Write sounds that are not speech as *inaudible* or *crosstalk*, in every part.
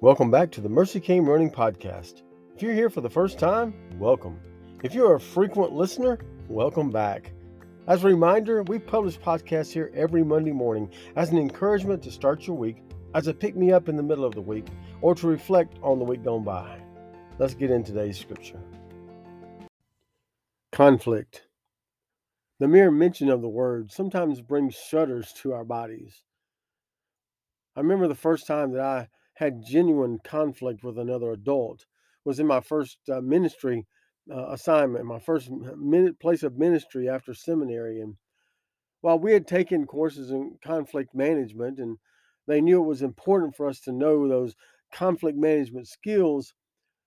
Welcome back to the Mercy Came Running Podcast. If you're here for the first time, welcome. If you're a frequent listener, welcome back. As a reminder, we publish podcasts here every Monday morning as an encouragement to start your week, as a pick me up in the middle of the week, or to reflect on the week gone by. Let's get in today's scripture. Conflict. The mere mention of the word sometimes brings shudders to our bodies. I remember the first time that I had genuine conflict with another adult was in my first uh, ministry uh, assignment, my first minute place of ministry after seminary. And while we had taken courses in conflict management and they knew it was important for us to know those conflict management skills,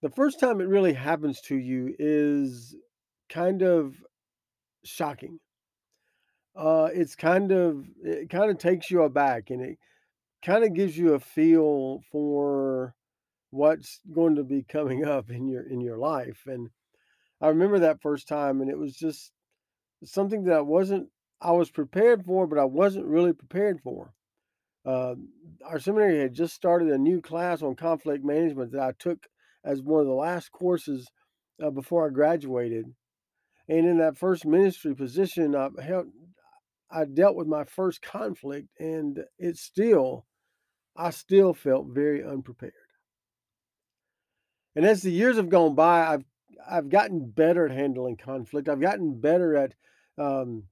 the first time it really happens to you is kind of shocking. Uh, it's kind of it kind of takes you aback and it kind of gives you a feel for what's going to be coming *laughs* up in your in your life and i remember that first time and it was just something that i wasn't i was prepared for but i wasn't really prepared for. Uh, our seminary had just started a new class on conflict management that i took as one of the last courses uh, before i graduated and in that first ministry position i held I dealt with my first conflict, and it still I still felt very unprepared. And as the years have gone by, I've I've gotten better at handling conflict. I've gotten better at um,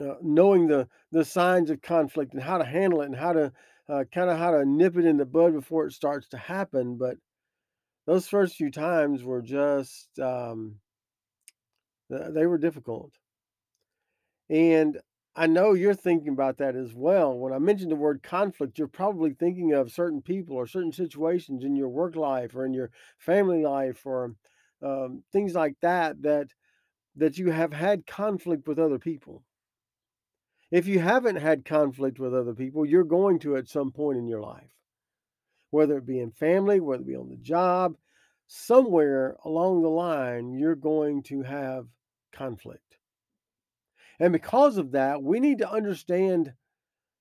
uh, knowing the the signs of conflict and how to handle it and how to uh, kind of how to nip it in the bud before it starts to happen. But those first few times were just um, they were difficult, and I know you're thinking about that as well. When I mentioned the word conflict, you're probably thinking of certain people or certain situations in your work life or in your family life or um, things like that that that you have had conflict with other people. If you haven't had conflict with other people, you're going to at some point in your life, whether it be in family, whether it be on the job, somewhere along the line, you're going to have conflict. And because of that, we need to understand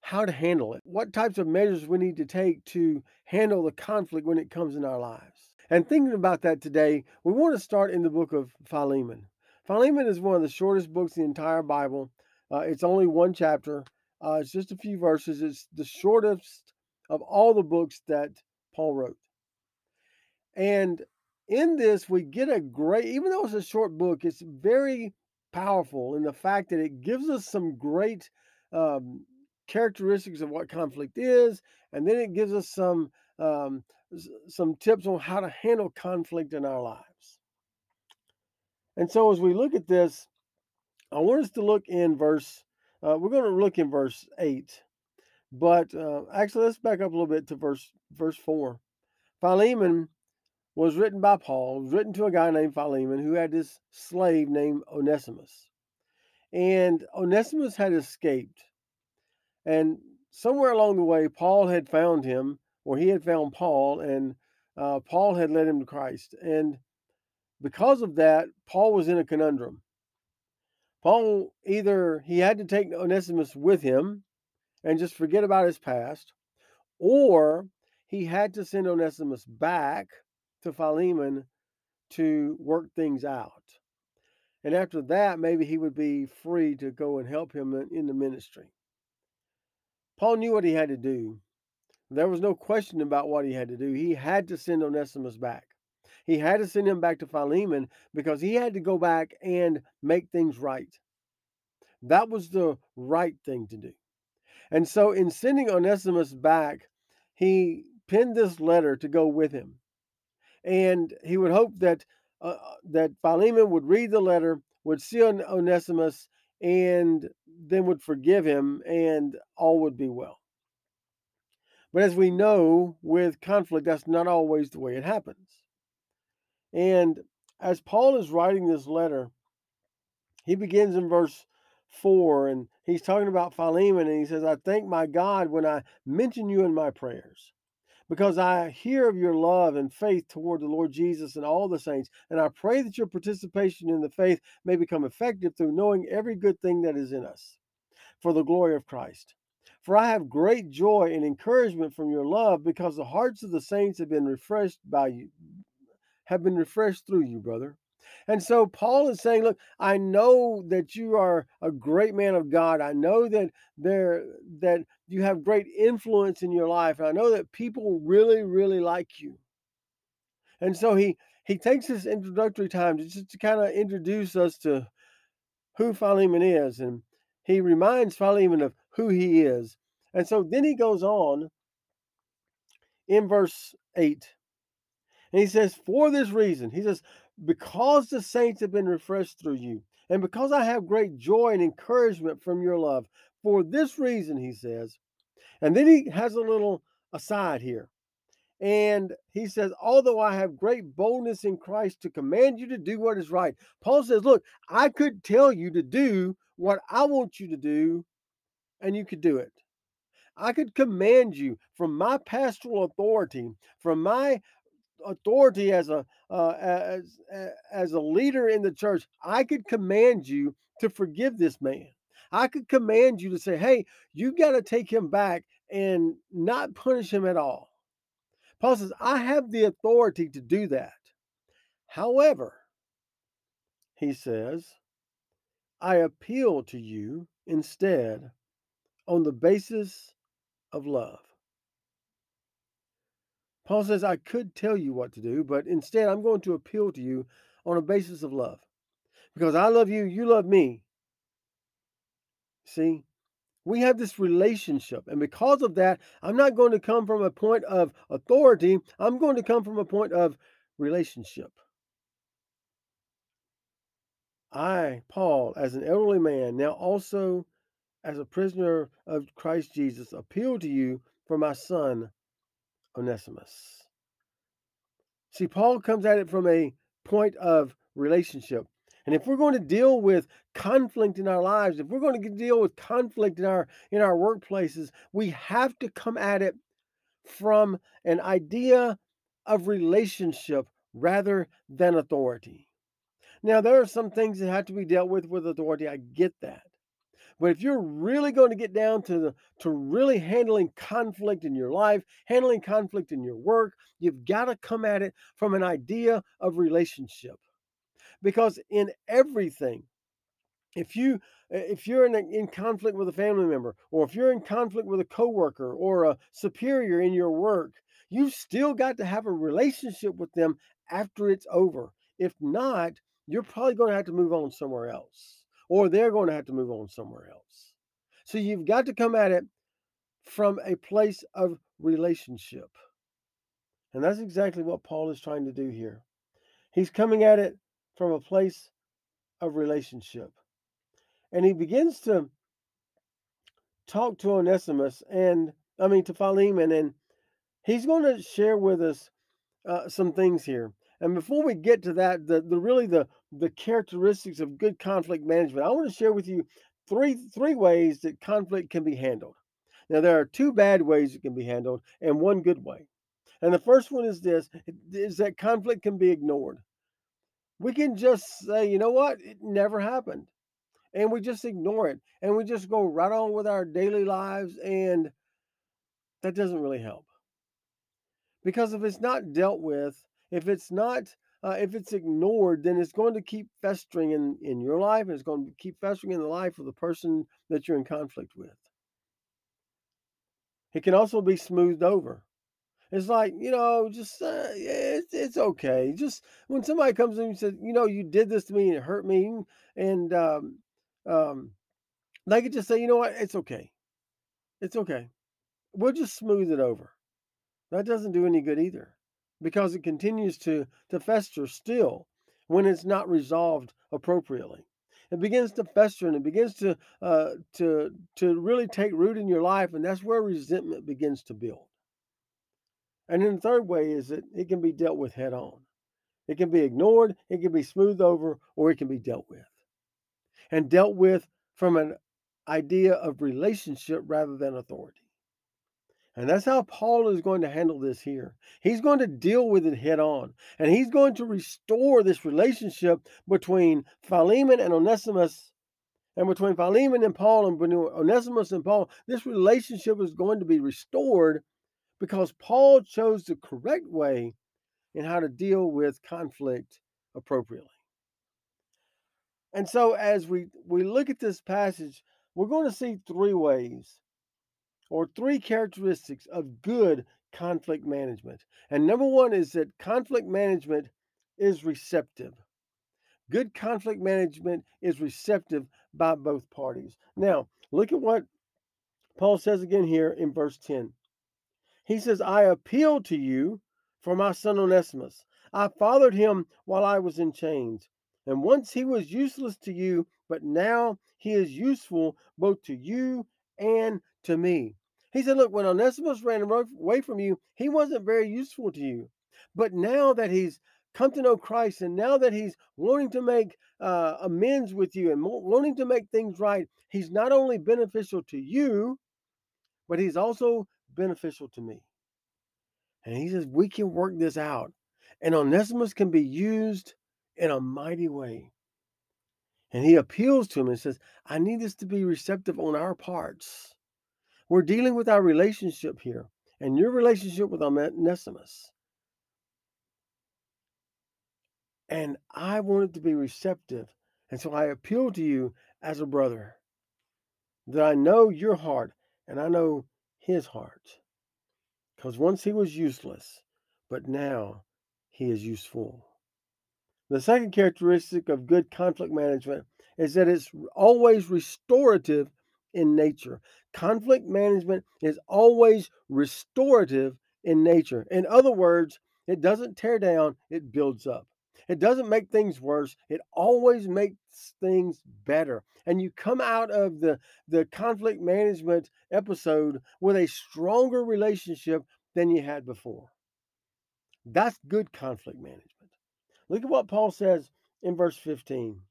how to handle it, what types of measures we need to take to handle the conflict when it comes in our lives. And thinking about that today, we want to start in the book of Philemon. Philemon is one of the shortest books in the entire Bible. Uh, it's only one chapter, uh, it's just a few verses. It's the shortest of all the books that Paul wrote. And in this, we get a great, even though it's a short book, it's very powerful in the fact that it gives us some great um, characteristics of what conflict is, and then it gives us some um, some tips on how to handle conflict in our lives. And so, as we look at this, I want us to look in verse. Uh, we're going to look in verse eight, but uh, actually, let's back up a little bit to verse verse four. Philemon was written by Paul, written to a guy named Philemon who had this slave named Onesimus. And Onesimus had escaped. And somewhere along the way, Paul had found him, or he had found Paul, and uh, Paul had led him to Christ. And because of that, Paul was in a conundrum. Paul either he had to take Onesimus with him and just forget about his past, or he had to send Onesimus back to Philemon to work things out. And after that, maybe he would be free to go and help him in, the ministry. Paul knew what he had to do. There was no question about what he had to do. He had to send Onesimus back. He had to send him back to Philemon because he had to go back and make things right. That was the right thing to do. And so, in sending Onesimus back, he penned this letter to go with him and he would hope that uh, that Philemon would read the letter, would see Onesimus, and then would forgive him, and all would be well. But as we know, with conflict, that's not always the way it happens. And as Paul is writing this letter, he begins in verse 4, and he's talking about Philemon, and he says, I thank my God when I mention you in my prayers because I hear of your love and faith toward the Lord Jesus and all the saints. And I pray that your participation in the faith may become effective through knowing every good thing that is in us for the glory of Christ. For I have great joy and encouragement from your love because the hearts of the saints have been refreshed by you, have been refreshed through you, brother. And so Paul is saying, look, I know that you are a great man of God. I know that there that you have great influence in your life. I know that people really, really like you. And so he he takes this introductory time to just to kind of introduce us to who Philemon is, and he reminds Philemon of who he is. And so then he goes on in verse 8, and he says, For this reason, he says, because the saints have been refreshed through you, and because I have great joy and encouragement from your love, for this reason, he says, and then he has a little aside here. And he says, Although I have great boldness in Christ to command you to do what is right. Paul says, Look, I could tell you to do what I want you to do, and you could do it. I could command you from my pastoral authority, from my authority as a uh, as as a leader in the church. I could command you to forgive this man. I could command you to say, "Hey, you got to take him back and not punish him at all." Paul says, I have the authority to do that. However, he says, I appeal to you instead on the basis of love. Paul says, I could tell you what to do, but instead I'm going to appeal to you on a basis of love. Because I love you, you love me. See, we have this relationship. And because of that, I'm not going to come from a point of authority. I'm going to come from a point of relationship. I, Paul, as an elderly man, now also as a prisoner of Christ Jesus, appeal to you for my son, Onesimus. See, Paul comes at it from a point of relationship. And if we're going to deal with conflict in our lives, if we're going to deal with conflict in our in our workplaces, we have to come at it from an idea of relationship rather than authority. Now, there are some things that have to be dealt with with authority. I get that. But if you're really going to get down to the to really handling conflict in your life, handling conflict in your work, you've got to come at it from an idea of relationship. Because in everything if you if you're in, a, in conflict with a family member or if you're in conflict with a coworker or a superior in your work you've still got to have a relationship with them after it's over. If not you're probably going to have to move on somewhere else or they're going to have to move on somewhere else so you've got to come at it from a place of relationship and that's exactly what paul is trying to do here he's coming at it from a place of relationship. And he begins to talk to Onesimus and, I mean, to Philemon, and he's going to share with us uh, some things here. And before we get to that, the, the really the the characteristics of good conflict management, I want to share with you three three ways that conflict can be handled. Now there are two bad ways it can be handled and one good way. And the first one is this is that conflict can be ignored we can just say, you know what, it never happened. And we just ignore it and we just go right on with our daily lives. And that doesn't really help. Because if it's not dealt with, if it's not, uh, if it's ignored, then it's going to keep festering in, in your life and it's going to keep festering in the life of the person that you're in conflict with. It can also be smoothed over. It's like, you know, just uh, it's it's okay. Just when somebody comes in and says, you know, you did this to me and it hurt me, and um, um, they could just say, you know what, it's okay, it's okay. We'll just smooth it over. That doesn't do any good either, because it continues to to fester still when it's not resolved appropriately. It begins to fester and it begins to uh, to to really take root in your life, and that's where resentment begins to build. And then the third way is that it can be dealt with head on. It can be ignored, it can be smoothed over, or it can be dealt with. And dealt with from an idea of relationship rather than authority. And that's how Paul is going to handle this here. He's going to deal with it head on. And he's going to restore this relationship between Philemon and Onesimus And between Philemon and Paul and between Onesimus and Paul, this relationship is going to be restored because Paul chose the correct way in how to deal with conflict appropriately. And so as we, we look at this passage, we're going to see three ways or three characteristics of good conflict management. And number one is that conflict management is receptive. Good conflict management is receptive by both parties. Now, look at what Paul says again here in verse 10. He says, I appeal to you for my son Onesimus. I fathered him while I was in chains. And once he was useless to you, but now he is useful both to you and to me. He said, Look, when Onesimus ran away from you, he wasn't very useful to you. But now that he's come to know Christ and now that he's wanting to make uh, amends with you and wanting to make things right, he's not only beneficial to you, but he's also beneficial to me. And he says, We can work this out. And Onesimus can be used in a mighty way. And he appeals to him and says, I need this to be receptive on our parts. We're dealing with our relationship here and your relationship with Onesimus. And I wanted to be receptive. And so I appeal to you as a brother that I know your heart and I know his heart. Because once he was useless, but now he is useful. The second characteristic of good conflict management is that it's always restorative in nature. Conflict management is always restorative in nature. In other words, it doesn't tear down, it builds up. It doesn't make things worse. It always makes things better. And you come out of the, the conflict management episode with a stronger relationship than you had before. That's good conflict management. Look at what Paul says in verse 15.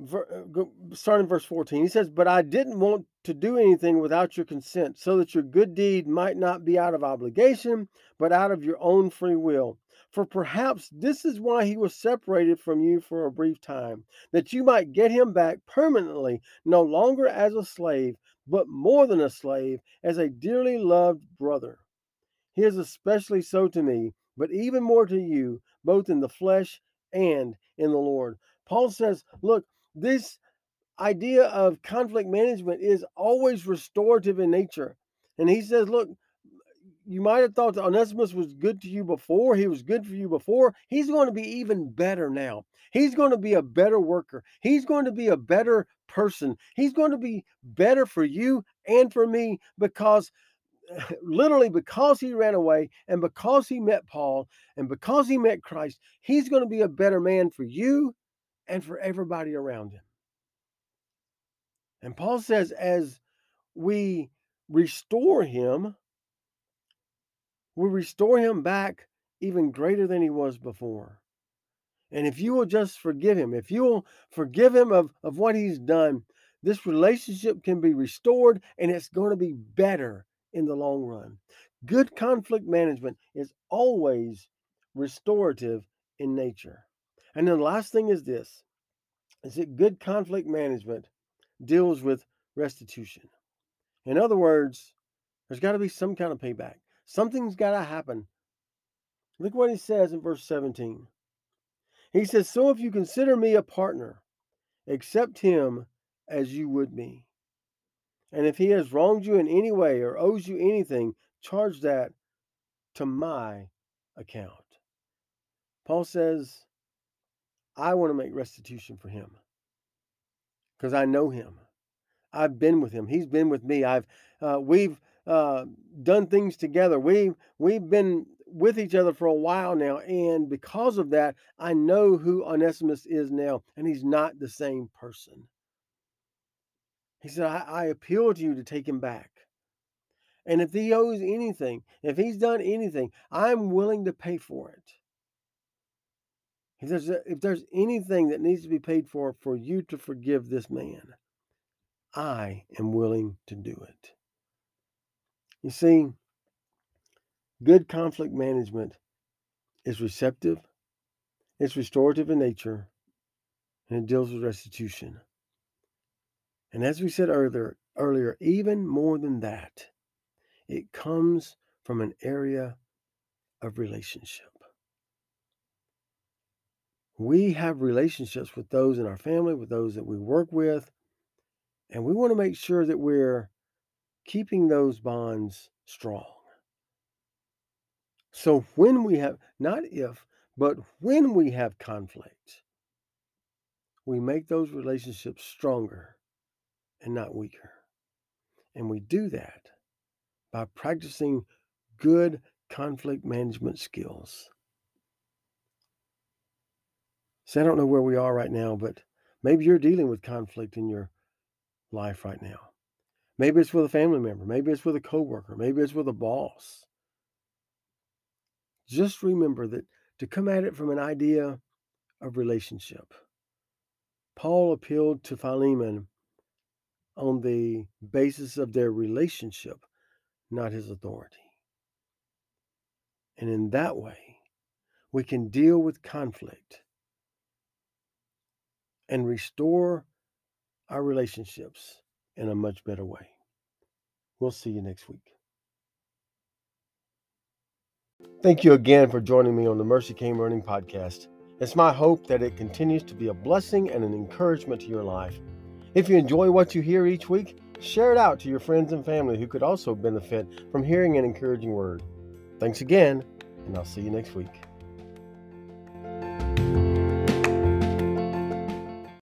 Uh, starting verse 14, he says, But I didn't want to do anything without your consent, so that your good deed might not be out of obligation, but out of your own free will. For perhaps this is why he was separated from you for a brief time, that you might get him back permanently, no longer as a slave, but more than a slave, as a dearly loved brother. He is especially so to me, but even more to you, both in the flesh and in the Lord. Paul says, Look, this idea of conflict management is always restorative in nature. And he says, Look, you might have thought that Onesimus was good to you before. He was good for you before. He's going to be even better now. He's going to be a better worker. He's going to be a better person. He's going to be better for you and for me because *laughs* literally because he ran away and because he met Paul and because he met Christ, he's going to be a better man for you and for everybody around him. And Paul says, as we restore him, we restore him back even greater than he was before. And if you will just forgive him, if you will forgive him of, of what he's done, this relationship can be restored and it's going to be better in the long run. Good conflict management is always restorative in nature. And then the last thing is this is that good conflict management deals with restitution. In other words, there's got to be some kind of payback. Something's got to happen. Look what he says in verse 17. He says, So if you consider me a partner, accept him as you would me. And if he has wronged you in any way or owes you anything, charge that to my account. Paul says, I want to make restitution for him because I know him. I've been with him. He's been with me. I've uh, we've uh, done things together. We've we've been with each other for a while now, and because of that, I know who Onesimus is now, and he's not the same person. He said, I, I appeal to you to take him back. And if he owes anything, if he's done anything, I'm willing to pay for it. If there's, a, if there's anything that needs to be paid for for you to forgive this man, I am willing to do it. You see, good conflict management is receptive, it's restorative in nature, and it deals with restitution. And as we said earlier, earlier, even more than that, it comes from an area of relationship. We have relationships with those in our family, with those that we work with, and we want to make sure that we're keeping those bonds strong. So when we have, not if, but when we have conflict, we make those relationships stronger and not weaker. And we do that by practicing good conflict management skills. See, I don't know where we are right now, but maybe you're dealing with conflict in your life right now. Maybe it's with a family member, maybe it's with a coworker, maybe it's with a boss. Just remember that to come at it from an idea of relationship. Paul appealed to Philemon on the basis of their relationship, not his authority. And in that way, we can deal with conflict and restore our relationships in a much better way. We'll see you next week. Thank you again for joining me on the Mercy Came Running podcast. It's my hope that it continues to be a blessing and an encouragement to your life. If you enjoy what you hear each week, share it out to your friends and family who could also benefit from hearing an encouraging word. Thanks again, and I'll see you next week.